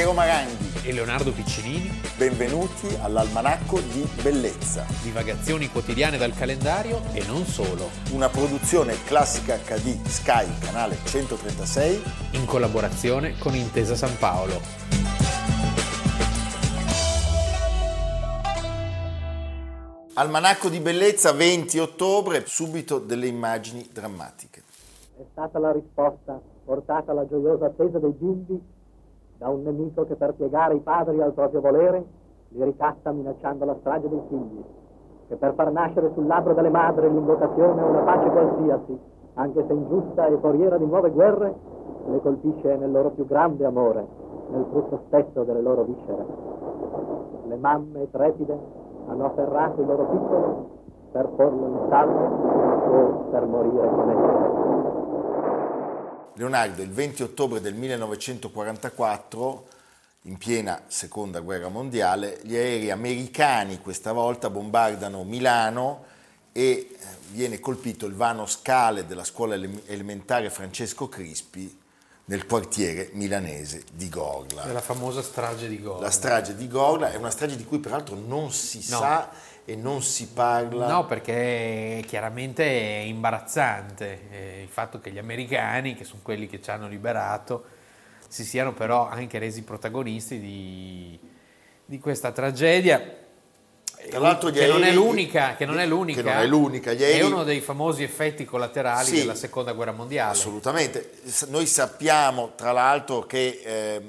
Piero Maranghi e Leonardo Piccinini. Benvenuti all'Almanacco di Bellezza. Divagazioni quotidiane dal calendario e non solo. Una produzione classica HD Sky, canale 136. In collaborazione con Intesa San Paolo. Almanacco di Bellezza, 20 ottobre, subito delle immagini drammatiche. È stata la risposta portata alla gioiosa attesa dei bimbi da un nemico che per piegare i padri al proprio volere li ricatta minacciando la strage dei figli, che per far nascere sul labbro delle madri l'invocazione a una pace qualsiasi, anche se ingiusta e foriera di nuove guerre, le colpisce nel loro più grande amore, nel frutto stesso delle loro viscere. Le mamme trepide hanno afferrato il loro piccolo per porlo in salvo o per morire con esso. Leonardo, il 20 ottobre del 1944, in piena seconda guerra mondiale, gli aerei americani questa volta bombardano Milano e eh, viene colpito il vano scale della scuola elementare Francesco Crispi nel quartiere milanese di Gorla. È la famosa strage di Gorla. La strage di Gorla è una strage di cui peraltro non si no. sa e non si parla. No, perché chiaramente è imbarazzante eh, il fatto che gli americani, che sono quelli che ci hanno liberato, si siano però anche resi protagonisti di, di questa tragedia. Tra l'altro che, non è l'unica, che non è l'unica, non è, l'unica. Aerei, è uno dei famosi effetti collaterali sì, della seconda guerra mondiale. Assolutamente. Noi sappiamo tra l'altro che eh,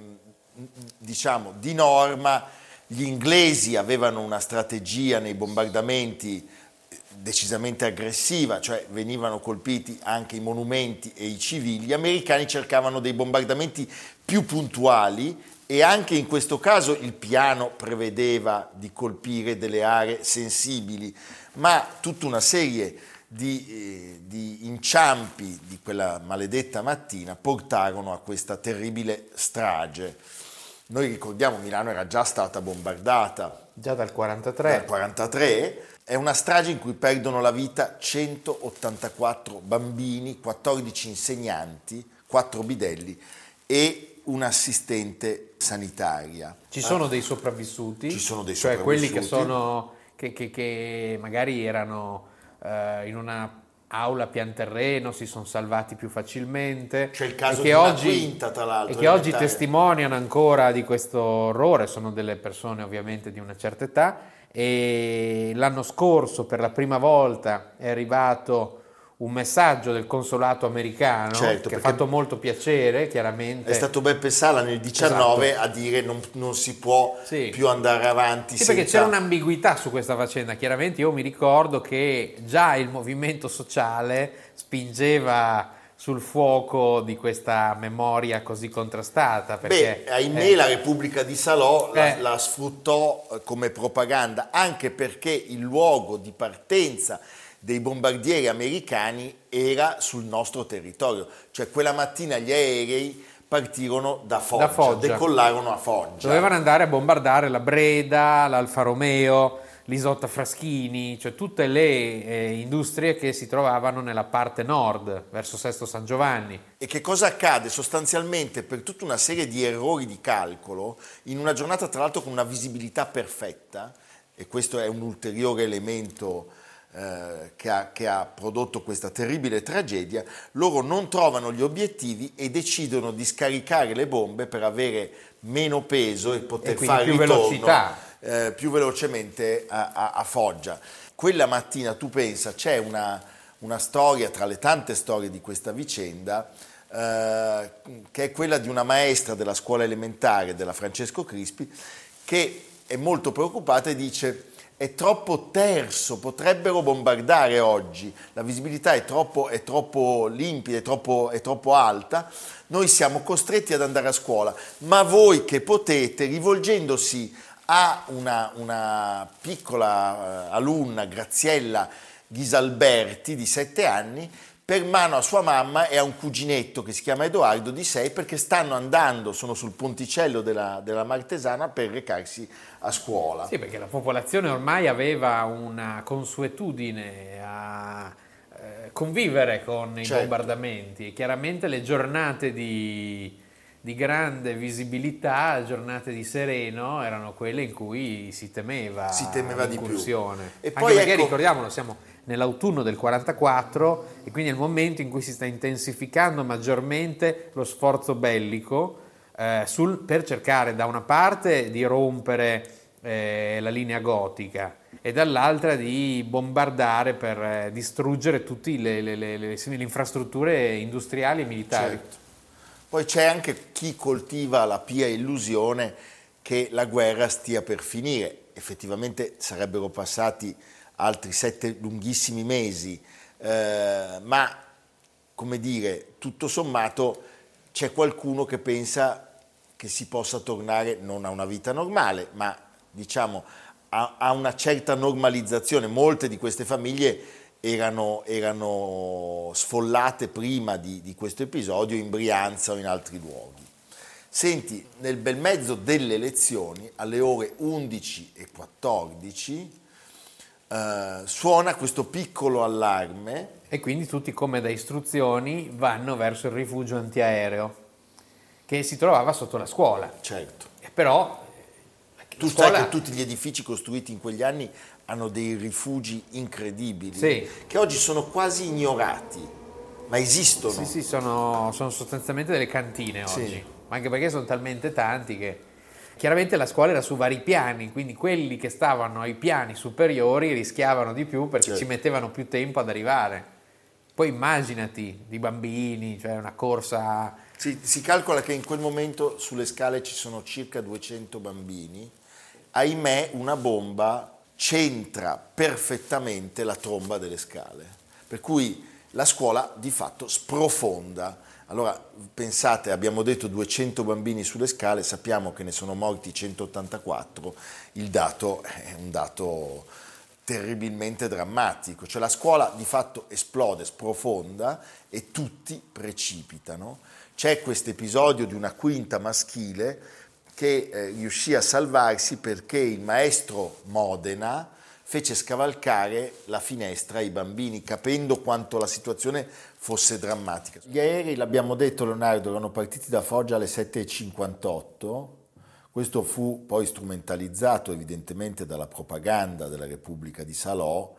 diciamo di norma gli inglesi avevano una strategia nei bombardamenti decisamente aggressiva, cioè venivano colpiti anche i monumenti e i civili, gli americani cercavano dei bombardamenti più puntuali e anche in questo caso il piano prevedeva di colpire delle aree sensibili, ma tutta una serie di, eh, di inciampi di quella maledetta mattina portarono a questa terribile strage. Noi ricordiamo Milano era già stata bombardata. Già dal 43. Dal 43. È una strage in cui perdono la vita 184 bambini, 14 insegnanti, 4 bidelli e un'assistente sanitaria. Ci sono dei sopravvissuti? Ci sono dei cioè sopravvissuti. Cioè quelli che, sono, che, che, che magari erano eh, in una aula pian terreno, si sono salvati più facilmente. C'è il caso di oggi, quinta, tra l'altro. E che oggi testimoniano ancora di questo orrore, sono delle persone ovviamente di una certa età. E l'anno scorso, per la prima volta, è arrivato un messaggio del consolato americano certo, che ha fatto molto piacere, chiaramente. È stato Beppe Sala nel 19 esatto. a dire non, non si può sì. più andare avanti. Sì, senza... perché c'era un'ambiguità su questa faccenda. Chiaramente io mi ricordo che già il movimento sociale spingeva sul fuoco di questa memoria così contrastata. Perché, Beh, ahimè eh, la Repubblica di Salò eh, la, la sfruttò eh, come propaganda, anche perché il luogo di partenza dei bombardieri americani era sul nostro territorio, cioè quella mattina gli aerei partirono da Foggia, da Foggia. decollarono a Foggia. Dovevano andare a bombardare la Breda, l'Alfa Romeo, l'Isotta Fraschini, cioè tutte le eh, industrie che si trovavano nella parte nord, verso Sesto San Giovanni. E che cosa accade? Sostanzialmente per tutta una serie di errori di calcolo, in una giornata tra l'altro con una visibilità perfetta, e questo è un ulteriore elemento eh, che, ha, che, ha, prodotto questa terribile tragedia, loro non trovano gli obiettivi e decidono di scaricare le bombe per avere meno peso e poter e fare più ritorno velocità. Eh, più velocemente a, a, a, Foggia. Quella mattina tu pensa, c'è una, una, storia tra le tante storie di questa vicenda, eh, che è quella di una maestra della scuola elementare della Francesco Crispi, che è molto preoccupata e dice è troppo terso, potrebbero bombardare oggi, la visibilità è troppo, è troppo limpida, è troppo, è troppo, alta, noi siamo costretti ad andare a scuola, ma voi che potete, rivolgendosi a una, una piccola uh, alunna, Graziella Ghisalberti, di 7 anni, per mano a sua mamma e a un cuginetto che si chiama Edoardo di 6 perché stanno andando, sono sul ponticello della, della Martesana per recarsi a scuola. Sì, perché la popolazione ormai aveva una consuetudine a eh, convivere con i certo. bombardamenti e chiaramente le giornate di, di grande visibilità, giornate di sereno, erano quelle in cui si temeva, si temeva. Di più. E Anche poi perché ecco... ricordiamolo, siamo nell'autunno del 44 e quindi è il momento in cui si sta intensificando maggiormente lo sforzo bellico eh, sul, per cercare da una parte di rompere eh, la linea gotica e dall'altra di bombardare per eh, distruggere tutte le, le, le, le, infrastrutture industriali e militari. Certo. Poi c'è anche chi coltiva la pia illusione che la guerra stia per finire. Effettivamente sarebbero passati altri sette lunghissimi mesi, eh, ma come dire, tutto sommato c'è qualcuno che pensa che si possa tornare non a una vita normale, ma diciamo a, a una certa normalizzazione. Molte di queste famiglie erano, erano sfollate prima di, di, questo episodio in Brianza o in altri luoghi. Senti, nel bel mezzo delle elezioni, alle ore 11 e 14, eh, suona questo piccolo allarme. E quindi tutti, come da istruzioni, vanno verso il rifugio antiaereo che si trovava sotto la scuola. Certo. Però tu scuola... sai che tutti gli edifici costruiti in quegli anni hanno dei rifugi incredibili, sì. che oggi sono quasi ignorati, ma esistono. Sì, sì, sono, sono sostanzialmente delle cantine oggi, sì. ma anche perché sono talmente tanti che... Chiaramente la scuola era su vari piani, quindi quelli che stavano ai piani superiori rischiavano di più perché certo. ci mettevano più tempo ad arrivare. Poi immaginati di bambini, cioè una corsa... Sì, si calcola che in quel momento sulle scale ci sono circa 200 bambini. Ahimè, una bomba centra perfettamente la tromba delle scale, per cui la scuola di fatto sprofonda. Allora pensate, abbiamo detto 200 bambini sulle scale, sappiamo che ne sono morti 184, il dato è un dato terribilmente drammatico, cioè la scuola di fatto esplode, sprofonda e tutti precipitano. C'è questo episodio di una quinta maschile che eh, riuscì a salvarsi perché il maestro Modena fece scavalcare la finestra ai bambini, capendo quanto la situazione fosse drammatica. Gli aerei, l'abbiamo detto Leonardo, erano partiti da Foggia alle 7.58, questo fu poi strumentalizzato evidentemente dalla propaganda della Repubblica di Salò,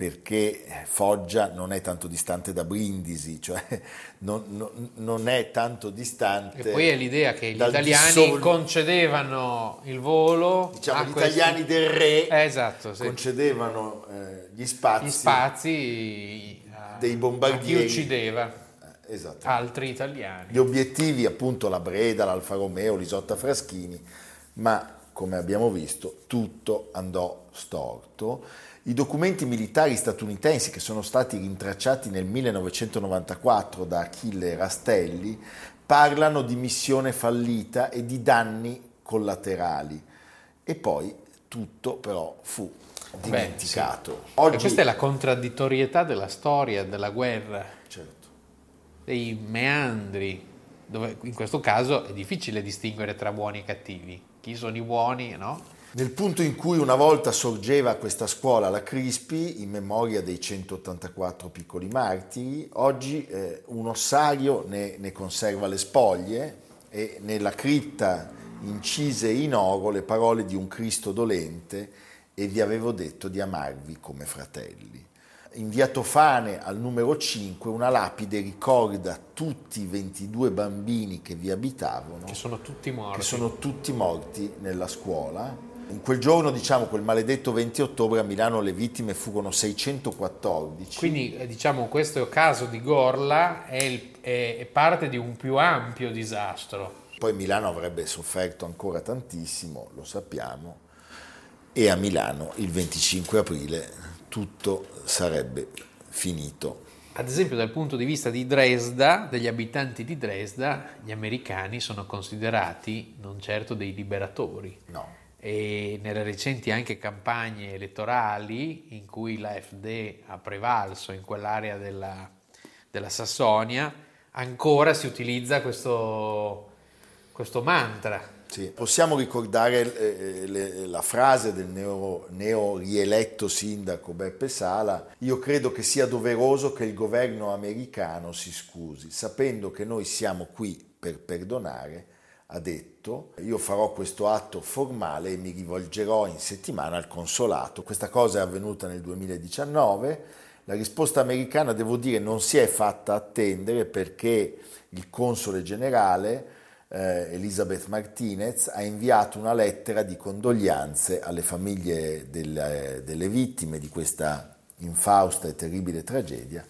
perché Foggia non è tanto distante da Brindisi, cioè non, non, non è tanto distante. E poi è l'idea che gli italiani dissol... concedevano il volo. Diciamo, gli questi... italiani del re eh, esatto, sì. concedevano eh, gli spazi, gli spazi a, dei bombardieri. A chi uccideva eh, esatto. altri italiani. Gli obiettivi, appunto, la Breda, l'Alfa Romeo, l'Isotta Fraschini, ma come abbiamo visto, tutto andò storto i documenti militari statunitensi che sono stati rintracciati nel 1994 da Achille Rastelli parlano di missione fallita e di danni collaterali. E poi tutto però fu dimenticato. Beh, sì. Oggi... questa è la contraddittorietà della storia, della guerra, certo. dei meandri, dove in questo caso è difficile distinguere tra buoni e cattivi. Chi sono i buoni, no? Nel punto in cui una volta sorgeva questa scuola, la Crispi, in memoria dei 184 piccoli martiri, oggi eh, un ossario ne, ne, conserva le spoglie e nella cripta incise in oro le parole di un Cristo dolente e vi avevo detto di amarvi come fratelli. In via Tofane al numero 5 una lapide ricorda tutti i 22 bambini che vi abitavano. Che sono tutti morti. Che sono tutti morti nella scuola in quel giorno, diciamo, quel maledetto 20 ottobre a Milano le vittime furono 614. Quindi, eh, diciamo, questo caso di Gorla è, il, è, è parte di un più ampio disastro. Poi Milano avrebbe sofferto ancora tantissimo, lo sappiamo, e a Milano il 25 aprile tutto sarebbe finito. Ad esempio dal punto di vista di Dresda, degli abitanti di Dresda, gli americani sono considerati non certo dei liberatori. No e nelle recenti anche campagne elettorali in cui l'AfD ha prevalso in quell'area della, della Sassonia, ancora si utilizza questo, questo mantra. Sì, possiamo ricordare eh, le, la frase del neo, neo rieletto sindaco Beppe Sala, io credo che sia doveroso che il governo americano si scusi, sapendo che noi siamo qui per perdonare, ha detto io farò questo atto formale e mi rivolgerò in settimana al consolato. Questa cosa è avvenuta nel 2019, la risposta americana devo dire non si è fatta attendere perché il console generale eh, Elizabeth Martinez ha inviato una lettera di condoglianze alle famiglie delle, delle vittime di questa infausta e terribile tragedia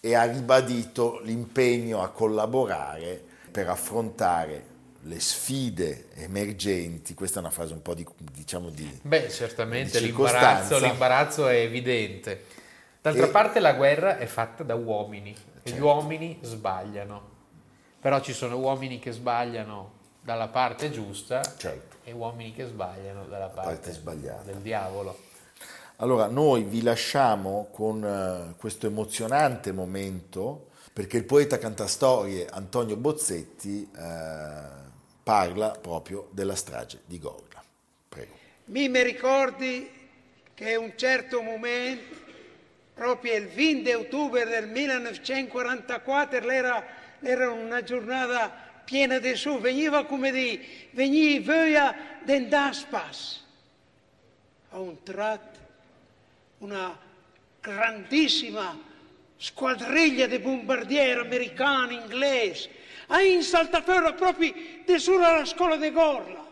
e ha ribadito l'impegno a collaborare per affrontare le sfide emergenti, questa è una frase un po' di, diciamo di... Beh, certamente di l'imbarazzo, l'imbarazzo, è evidente. D'altra e... parte la guerra è fatta da uomini certo. e gli uomini sbagliano però ci sono uomini che sbagliano dalla parte giusta certo. e uomini che sbagliano dalla parte, parte del diavolo. Allora, noi vi lasciamo con uh, questo emozionante momento perché il poeta cantastorie Antonio Bozzetti uh, parla proprio della strage di Gorla. Prego. Mi, ricordi che un certo momento, proprio il 20 ottobre del 1944, era era una giornata piena di sole, veniva come di, veniva dent'aspas. A un tratto una grandissima squadriglia di bombardieri americani, inglesi, ha insaltato proprio di sulla la scuola di Gorla.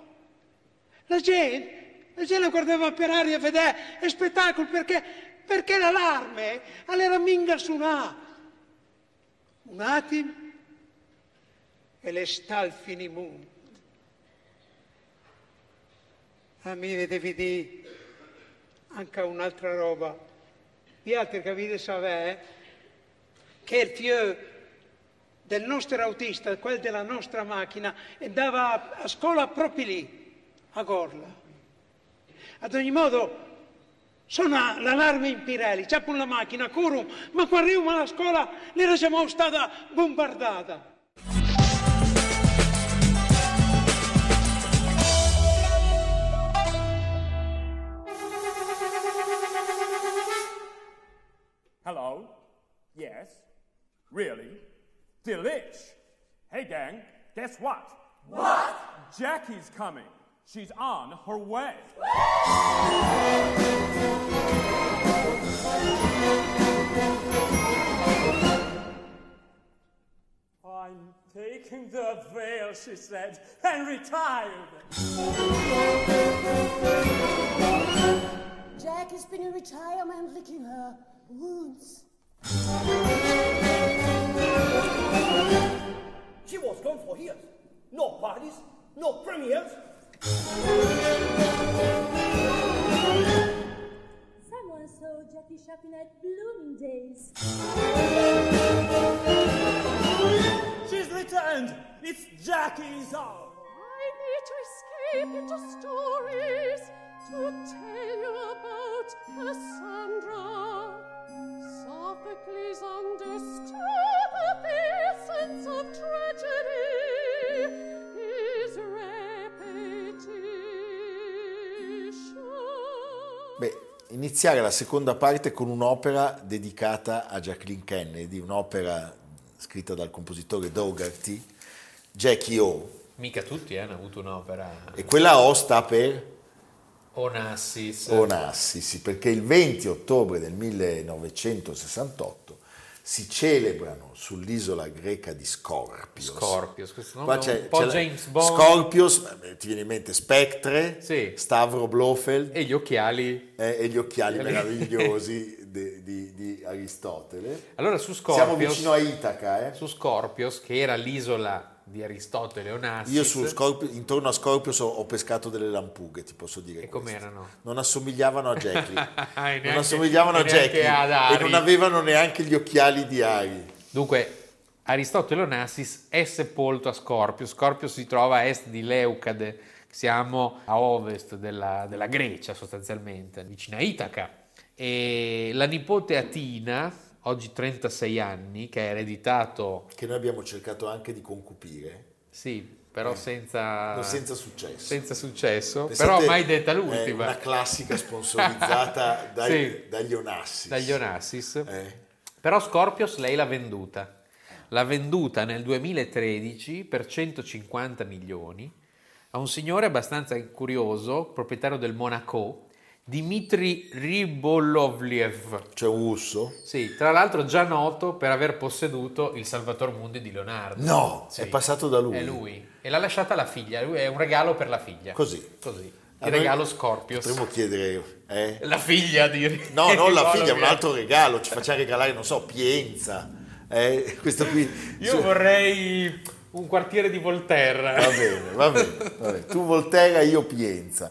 La gente, la gente guardava per aria a vedere il spettacolo perché, perché l'allarme all'era minga suonata. Un attimo, e le sta finimento. A me devi dire anche un'altra roba. Vi altri capite sapere che il figlio del nostro autista, quello della nostra macchina, andava a scuola proprio lì, a Gorla. Ad ogni modo, suona l'allarme in Pirelli, c'è la macchina, corro, ma quando arriviamo alla scuola, l'era siamo stata bombardata. Hello? Yes? Really? Delish! Hey, gang, guess what? What? Jackie's coming. She's on her way. I'm taking the veil, she said, and retired. Jack has been in retirement licking her wounds. Was gone for years. No parties, no premieres. Someone saw Jackie shopping at Bloomingdale's. She's returned. It's Jackie's hour. I need to escape into stories to tell you about Cassandra. Sophocles understood the essence of tragedy, Beh, iniziare la seconda parte con un'opera dedicata a Jacqueline Kennedy, un'opera scritta dal compositore Dougherty, Jackie O. Mica tutti eh, hanno avuto un'opera. E quella O sta per Onassis. Onassis, perché il 20 ottobre del 1968 si celebrano sull'isola greca di Scorpios. Scorpios, questo nome è un po' James Bond. Scorpios, ti viene in mente Spectre, sì. Stavro Blofeld. E gli occhiali. Eh, e gli occhiali meravigliosi di, di, di, Aristotele. Allora su Scorpios... Siamo vicino a Itaca. Eh? Su Scorpios, che era l'isola di Aristotele Onassis. Io su Scorpio, intorno a Scorpius ho, ho, pescato delle lampughe, ti posso dire. E com'erano? Non assomigliavano a Jackie. non assomigliavano a Jackie. E non avevano neanche gli occhiali di Ari. Dunque, Aristotele Onassis è sepolto a Scorpio. Scorpio si trova a est di Leucade, siamo a ovest della, della Grecia sostanzialmente, vicino a Itaca. E la nipote Atina, oggi 36 anni, che ha ereditato... Che noi abbiamo cercato anche di concupire. Sì, però eh, senza... senza successo. Senza successo, Pensate, però mai detta l'ultima. È una classica sponsorizzata dai, sì, dagli Onassis. Dagli Onassis. Eh. Però Scorpios lei l'ha venduta. l'ha venduta nel 2013 per 150 milioni a un signore abbastanza curioso, proprietario del Monaco, Dmitry Ribolovlev. Cioè un russo? Sì, tra l'altro già noto per aver posseduto il Salvator Mundi di Leonardo. No, Sì. è passato da lui. È lui. E l'ha lasciata alla figlia, lui è un regalo per la figlia. Così. Così. Il regalo Scorpius. Potremmo chiedere... eh? La figlia di No, non la figlia, un altro regalo. Ci facciamo regalare, non so, Pienza. eh, questo qui... Io Su- vorrei un quartiere di Volterra. Va bene, va bene, va bene. Tu Volterra, io Pienza.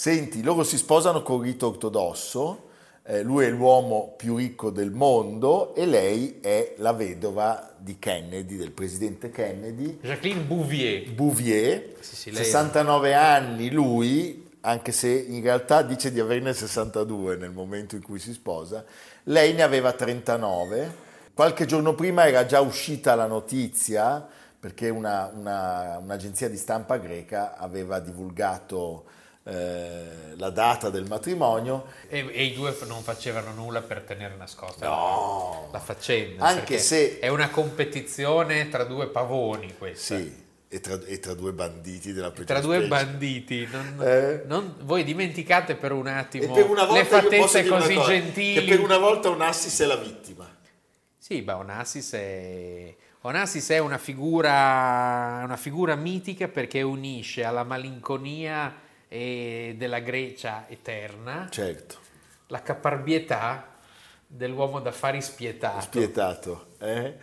Senti, loro si sposano con rito ortodosso, eh, lui è l'uomo più ricco del mondo e lei è la vedova di Kennedy, del presidente Kennedy, Jacqueline Bouvier. Bouvier, Sì, sì, lei è- 69 anni lui, anche se in realtà dice di averne 62 nel momento in cui si sposa, lei ne aveva 39. Qualche giorno prima era già uscita la notizia perché una- una- un'agenzia di stampa greca aveva divulgato eh, la data del matrimonio. E, e i due non facevano nulla per tenere nascosta No. la faccenda. Anche se- È una competizione tra due pavoni questa. Sì, e tra, e tra due banditi della peggior Tra due specie. banditi. Non- Eh? non- voi dimenticate per un attimo per le fattezze così cosa, gentili. Che per una volta Onassis è la vittima. Sì, beh, Onassis è... Onassis è una figura, una figura mitica perché unisce alla malinconia e della Grecia eterna Certo. la caparbietà dell'uomo d'affari spietato. spietato. eh?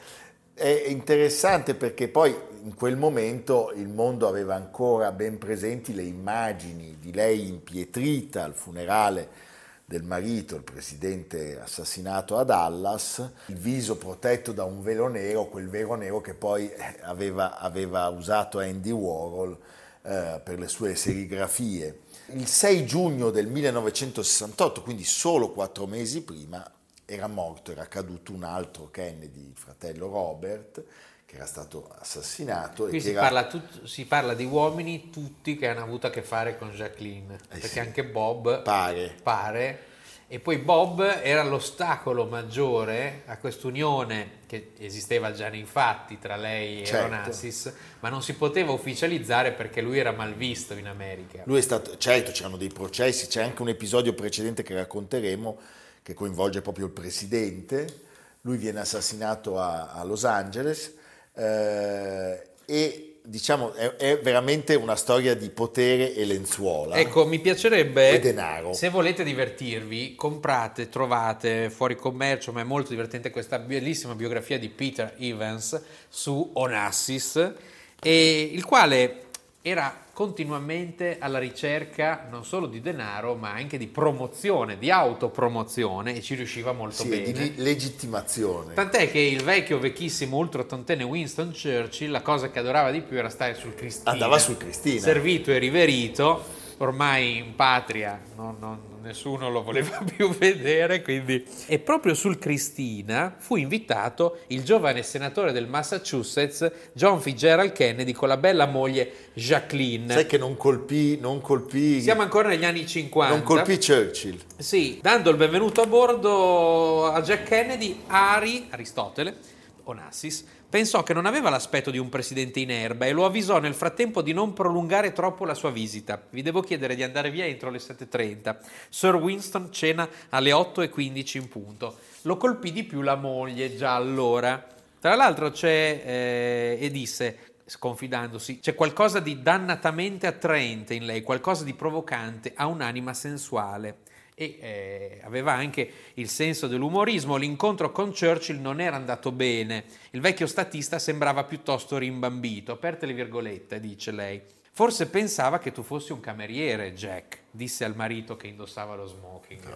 È interessante perché poi in quel momento il mondo aveva ancora ben presenti le immagini di lei impietrita al funerale del marito, il presidente assassinato a Dallas, il viso protetto da un velo nero, quel velo nero che poi eh, aveva, aveva usato Andy Warhol eh, per le sue serigrafie. Il 6 giugno del 1968, quindi solo quattro mesi prima, era morto, era caduto un altro Kennedy, il fratello Robert, che era stato assassinato. Qui si era- parla, tut- si parla di uomini tutti che hanno avuto a che fare con Jacqueline, perché Eh sì. anche Bob Pare. pare, e poi Bob era l'ostacolo maggiore a quest'unione che esisteva già nei fatti tra lei e Certo. Onassis, ma non si poteva ufficializzare perché lui era malvisto in America. Lui è stato, certo, c'erano dei processi, c'è anche un episodio precedente che racconteremo che coinvolge proprio il presidente. Lui viene assassinato a, a Los Angeles eh, e diciamo è, è veramente una storia di potere e lenzuola. Ecco, mi piacerebbe, E denaro. se volete divertirvi, comprate, trovate fuori commercio, ma è molto divertente questa bellissima biografia di Peter Evans su Onassis, e il quale era continuamente alla ricerca non solo di denaro, ma anche di promozione, di autopromozione, e ci riusciva molto Sì, bene. di legittimazione. Tant'è che il vecchio, vecchissimo, ultraottantenne Winston Churchill, la cosa che adorava di più era stare sul Cristina. Andava sul Cristina. Servito e riverito, ormai in patria non- non- nessuno lo voleva più vedere, quindi... E proprio sul Cristina fu invitato il giovane senatore del Massachusetts, John Fitzgerald Kennedy, con la bella moglie Jacqueline. Sai che non colpì, non colpì, Siamo ancora negli anni 50. non colpì Churchill. Sì, dando il benvenuto a bordo a Jack Kennedy, Ari, Aristotele, Onassis, pensò che non aveva l'aspetto di un presidente in erba e lo avvisò nel frattempo di non prolungare troppo la sua visita. Vi devo chiedere di andare via entro le 7.30. Sir Winston cena alle 8.15 in punto. Lo colpì di più la moglie già allora. Tra l'altro c'è, eh, e disse, sconfidandosi, c'è qualcosa di dannatamente attraente in lei, qualcosa di provocante, ha un'anima sensuale. E eh, aveva anche il senso dell'umorismo. L'incontro con Churchill non era andato bene. Il vecchio statista sembrava piuttosto rimbambito. Aperte le virgolette, dice lei. Forse pensava che tu fossi un cameriere, Jack, disse al marito che indossava lo smoking.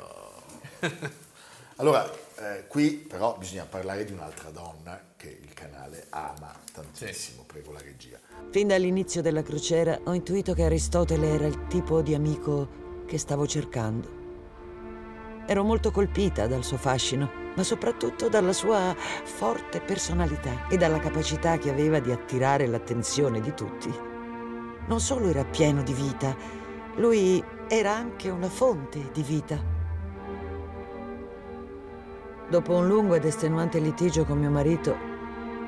Allora, eh, qui però bisogna parlare di un'altra donna che il canale ama tantissimo, prego la regia. Fin dall'inizio della crociera ho intuito che Aristotele era il tipo di amico che stavo cercando. Ero molto colpita dal suo fascino, ma soprattutto dalla sua forte personalità e dalla capacità che aveva di attirare l'attenzione di tutti. Non solo era pieno di vita, lui era anche una fonte di vita. Dopo un lungo ed estenuante litigio con mio marito,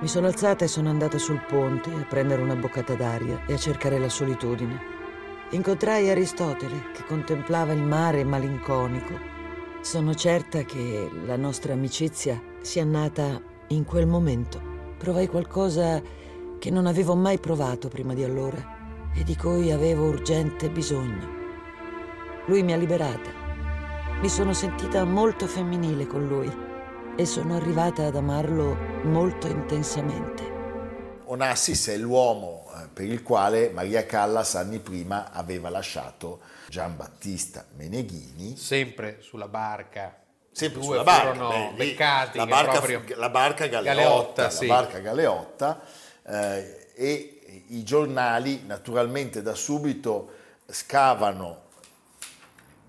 Mi sono alzata e sono andata sul ponte a prendere una boccata d'aria e a cercare la solitudine. Incontrai Aristotele che contemplava il mare malinconico. Sono certa che la nostra amicizia sia nata in quel momento. Provai qualcosa che non avevo mai provato prima di allora e di cui avevo urgente bisogno. Lui mi ha liberata. Mi sono sentita molto femminile con lui e sono arrivata ad amarlo molto intensamente. Onassis è l'uomo eh, per il quale Maria Callas anni prima aveva lasciato Gian Battista Meneghini. Sempre sulla barca. Sempre sulla barca. beh, lì la barca, la barca Galeotta, Galeotta, sì. la barca Galeotta eh, e i giornali naturalmente da subito scavano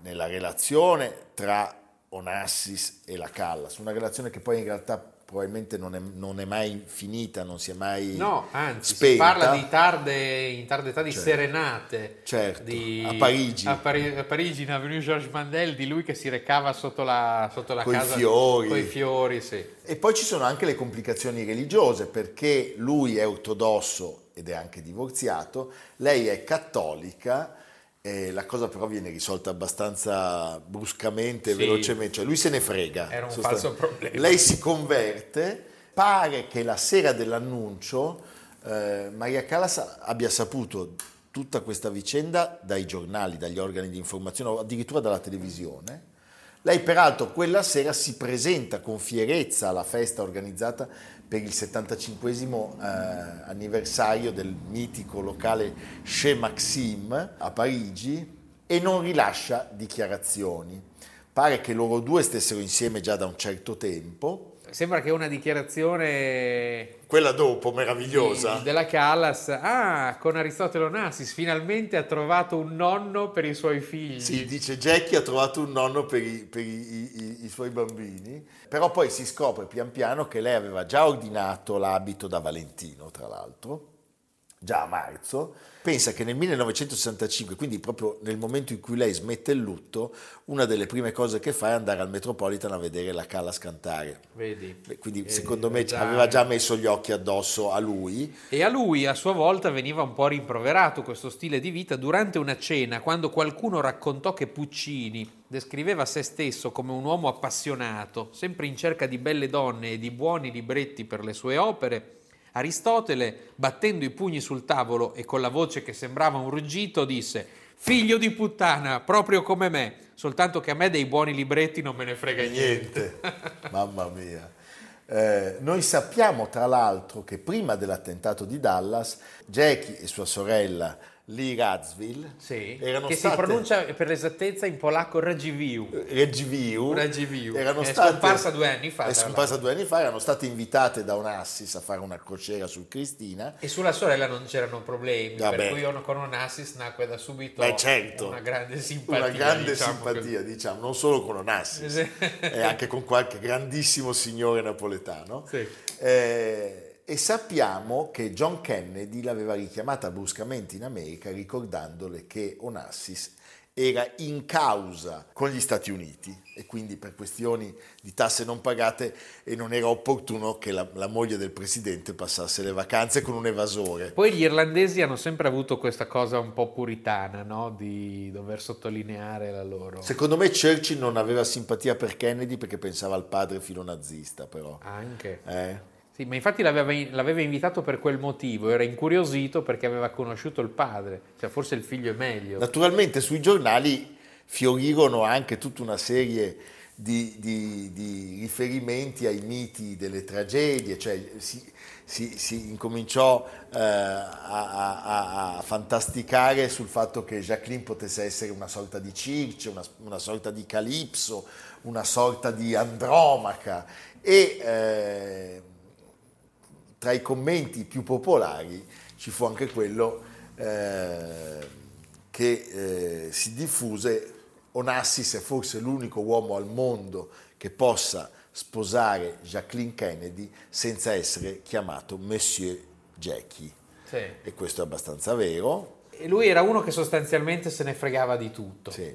nella relazione tra Onassis e la Callas, una relazione che poi in realtà probabilmente non è, non è mai finita, non si è mai No, anzi, si spenta. parla di tarde, in tarda età di Certo. serenate. Certo, di- a Parigi. A, Pari- a Parigi, in Avenue Georges Mandel, di lui che si recava sotto la, sotto la Coi casa. fiori. Coi fiori, sì. E poi ci sono anche le complicazioni religiose, perché lui è ortodosso ed è anche divorziato, lei è cattolica, e la cosa però viene risolta abbastanza bruscamente, Sì. velocemente, cioè lui se ne frega. Era un falso problema. Lei si converte, pare che la sera dell'annuncio eh, Maria Callas abbia saputo tutta questa vicenda dai giornali, dagli organi di informazione, o addirittura dalla televisione. Lei peraltro quella sera si presenta con fierezza alla festa organizzata per il 75 anniversario del mitico locale Chez Maxime a Parigi e non rilascia dichiarazioni. Pare che loro due stessero insieme già da un certo tempo. Sembra che una dichiarazione Quella dopo, meravigliosa. di- della Callas, ah, con Aristotele Onassis, finalmente ha trovato un nonno per i suoi figli. Sì, dice Jackie ha trovato un nonno per, i, per i- i- i suoi bambini, però poi si scopre pian piano che lei aveva già ordinato l'abito da Valentino, tra l'altro, già a marzo. Pensa che nel 1965, quindi proprio nel momento in cui lei smette il lutto, una delle prime cose che fa è andare al Metropolitan a vedere la Callas cantare. Vedi. Quindi Eh, secondo me già- aveva già messo gli occhi addosso a lui. E a lui a sua volta veniva un po' rimproverato questo stile di vita durante una cena, quando qualcuno raccontò che Puccini descriveva se stesso come un uomo appassionato, sempre in cerca di belle donne e di buoni libretti per le sue opere. Aristotele, battendo i pugni sul tavolo e con la voce che sembrava un ruggito, disse: Figlio di puttana, proprio come me, soltanto che a me dei buoni libretti non me ne frega niente. Mamma mia. Eh, noi sappiamo tra l'altro che prima dell'attentato di Dallas, Jackie e sua sorella Lee Radziwill Sì, erano che state si pronuncia per l'esattezza in polacco Radziwiłł. Reggiview, Radziwiłł. erano È state, scomparsa due anni fa, È scomparsa due anni fa, erano state invitate da Onassis a fare una crociera sul Cristina. E sulla sorella non c'erano problemi, Vabbè. per cui con Onassis nacque da subito Beh, certo. una grande simpatia. Una grande diciamo simpatia, diciamo, non solo con Onassis, Sì. e anche con qualche grandissimo signore napoletano. Sì. Eh, e sappiamo che John Kennedy l'aveva richiamata bruscamente in America ricordandole che Onassis era in causa con gli Stati Uniti e quindi per questioni di tasse non pagate e non era opportuno che la, la moglie del presidente passasse le vacanze con un evasore. Poi gli irlandesi hanno sempre avuto questa cosa un po' puritana, no? Di dover sottolineare la loro... Secondo me Churchill non aveva simpatia per Kennedy perché pensava al padre filonazista però. Anche. Eh? Sì, ma infatti l'aveva, l'aveva invitato per quel motivo, era incuriosito perché aveva conosciuto il padre, cioè forse il figlio è meglio. Naturalmente sui giornali fiorirono anche tutta una serie di, di- di riferimenti ai miti delle tragedie, cioè si, si- si incominciò eh, a, a- a- fantasticare sul fatto che Jacqueline potesse essere una sorta di Circe, una, una sorta di Calipso, una sorta di Andromaca e eh, tra i commenti più popolari ci fu anche quello eh, che eh, si diffuse Onassis è forse l'unico uomo al mondo che possa sposare Jacqueline Kennedy senza essere chiamato Monsieur Jackie. Sì. E questo è abbastanza vero. E lui era uno che sostanzialmente se ne fregava di tutto. Sì.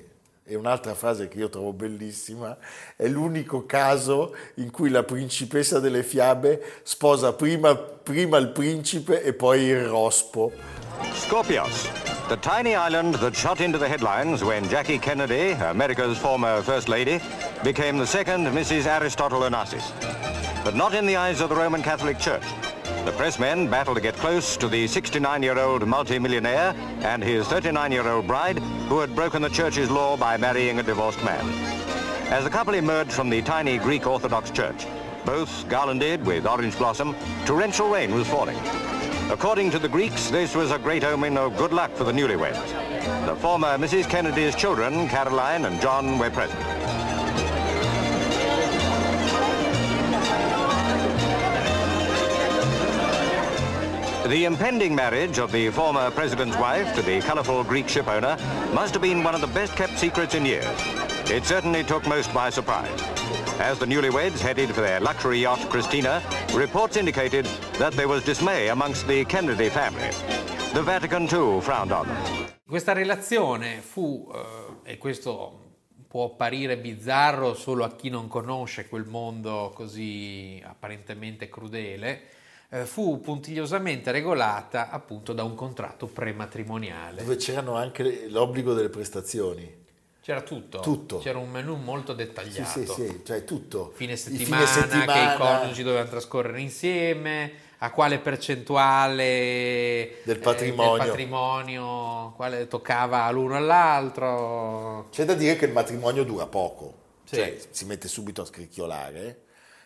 E un'altra frase che io trovo bellissima, è l'unico caso in cui la principessa delle fiabe sposa prima, prima il principe e poi il rospo. Scorpios, the tiny island that shot into the headlines when Jackie Kennedy, America's former First Lady, became the second Mrs. Aristotle Onassis. But not in the eyes of the Roman Catholic Church. The pressmen battle to get close to the 69-year-old multimillionaire and his 39-year-old bride who had broken the church's law by marrying a divorced man. As the couple emerged from the tiny Greek Orthodox church, both garlanded with orange blossom, torrential rain was falling. According to the Greeks, this was a great omen of good luck for the newlyweds. The former Mrs. Kennedy's children, Caroline and John, were present. The impending marriage of the former president's wife to the colourful Greek ship owner must have been one of the best kept secrets in years. It certainly took most by surprise. As the newlyweds headed for their luxury yacht Christina, reports indicated that there was dismay amongst the Kennedy family. The Vatican too frowned on them. Questa relazione fu, eh, e questo può apparire bizzarro solo a chi non conosce quel mondo così apparentemente crudele, fu puntigliosamente regolata appunto da un contratto prematrimoniale. Dove c'erano anche l'obbligo delle prestazioni. C'era tutto. Tutto. C'era un menù molto dettagliato. Sì, sì, sì, cioè tutto. Fine settimana, fine settimana. che i coniugi dovevano trascorrere insieme, a quale percentuale Del eh, patrimonio. del patrimonio, quale toccava all'uno all'altro. C'è da dire che il matrimonio dura poco, Sì. cioè si mette subito a scricchiolare.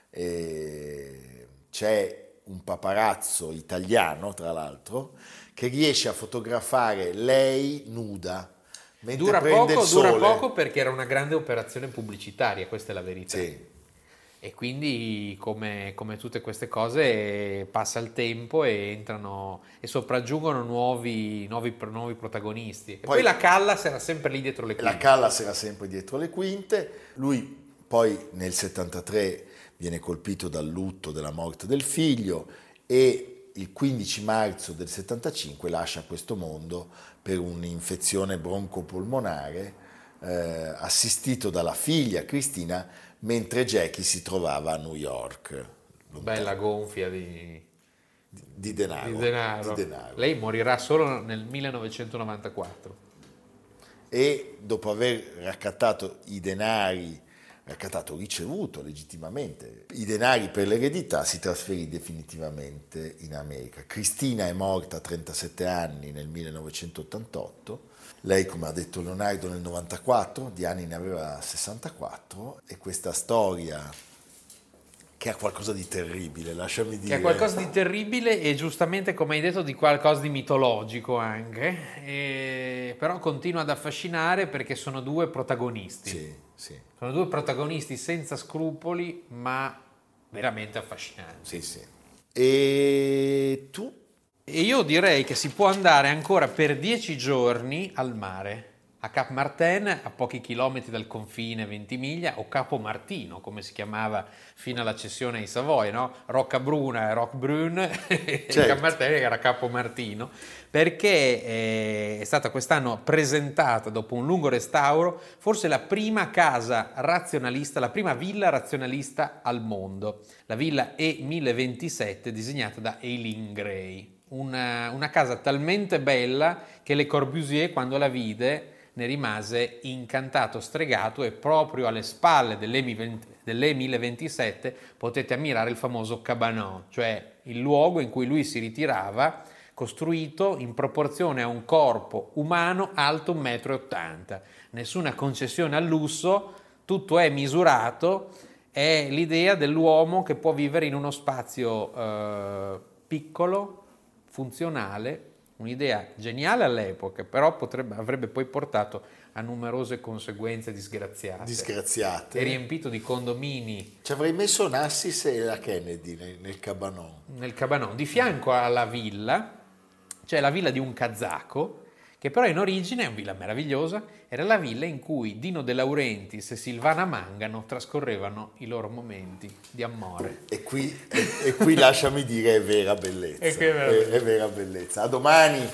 E c'è un paparazzo italiano, tra l'altro, che riesce a fotografare lei nuda. Mentre Dura prende poco, il sole. dura poco perché era una grande operazione pubblicitaria, questa è la verità. Sì. E quindi, come, come tutte queste cose, passa il tempo e entrano e sopraggiungono nuovi, nuovi, nuovi protagonisti. E poi, Poi- la Callas era sempre lì dietro le La quinte. Callas era sempre dietro le quinte, lui poi nel 73 viene colpito dal lutto della morte del figlio e il 15 marzo del 75 lascia questo mondo per un'infezione broncopolmonare eh, assistito dalla figlia Cristina mentre Jackie si trovava a New York. lontano, Bella gonfia di, di denaro. di denaro. di denaro. Lei morirà solo nel 1994. e dopo aver raccattato i denari, raccattato, ricevuto legittimamente i denari per l'eredità, si trasferì definitivamente in America. Cristina è morta a 37 anni nel 1988, lei come ha detto Leonardo nel 94, Diani ne aveva 64 e questa storia che ha qualcosa di terribile, lasciami dire. Che è qualcosa di terribile e giustamente, come hai detto, di qualcosa di mitologico anche, E- però continua ad affascinare perché sono due protagonisti. Sì, sì, Sono due protagonisti senza scrupoli, ma veramente affascinanti. sì, sì. E tu? E io direi che si può andare ancora per dieci giorni al mare, a Cap Martin, a pochi chilometri dal confine Ventimiglia, o Capo Martino, come si chiamava fino alla cessione ai Savoia, no? Rocca Bruna e Rock Brun, Certo. Cap Martin era Capo Martino, perché eh, è stata quest'anno presentata dopo un lungo restauro, forse la prima casa razionalista, la prima villa razionalista al mondo, la villa E1027 disegnata da Eileen Gray. Una, una casa talmente bella che Le Corbusier quando la vide ne rimase incantato, stregato e proprio alle spalle dell'E20 dell'E1027 potete ammirare il famoso cabanon, cioè il luogo in cui lui si ritirava costruito in proporzione a un corpo umano alto 1,80 m. Nessuna concessione al lusso, tutto è misurato, è l'idea dell'uomo che può vivere in uno spazio eh, piccolo, funzionale, un'idea geniale all'epoca, però potrebbe- avrebbe poi portato a numerose conseguenze disgraziate. Disgraziate. È riempito di condomini Ci avrei messo Nassis e la Kennedy nel, nel cabanon. nel Cabanon. Di fianco alla villa c'è la villa di un kazako, che però in origine è una villa meravigliosa, era la villa in cui Dino De Laurentiis e Silvana Mangano trascorrevano i loro momenti di amore. E qui, e, e qui lasciami dire è vera bellezza. E qui è vera è vera bellezza. A domani.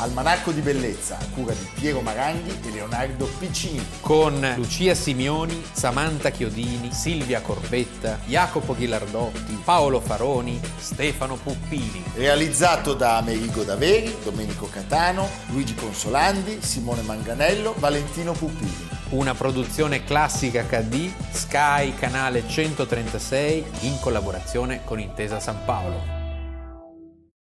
Almanacco di bellezza a cura di Piero Maranghi e Leonardo Piccini. Con Lucia Simioni, Samantha Chiodini, Silvia Corbetta, Jacopo Ghilardotti, Paolo Faroni, Stefano Puppini. Realizzato da Amerigo Daveri, Domenico Catano, Luigi Consolandi, Simone Manganello, Valentino Puppini. Una produzione classica HD, Sky Canale 136 in collaborazione con Intesa San Paolo.